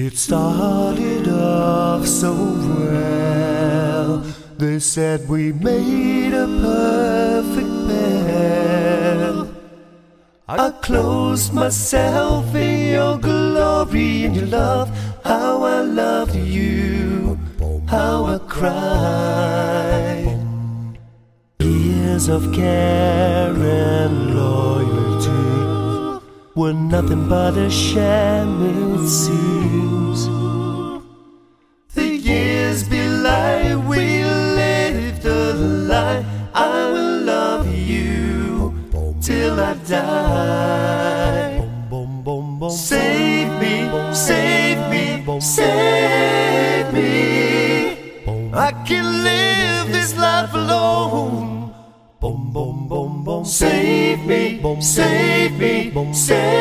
It started off so well. They said we made a perfect pair. I closed myself in your glory and your love. How I loved you, how I cried. Years of care and loyalty were nothing but a sham, it till I die. Save me, save me, save me. I can live this life alone. Save me, save me, save me.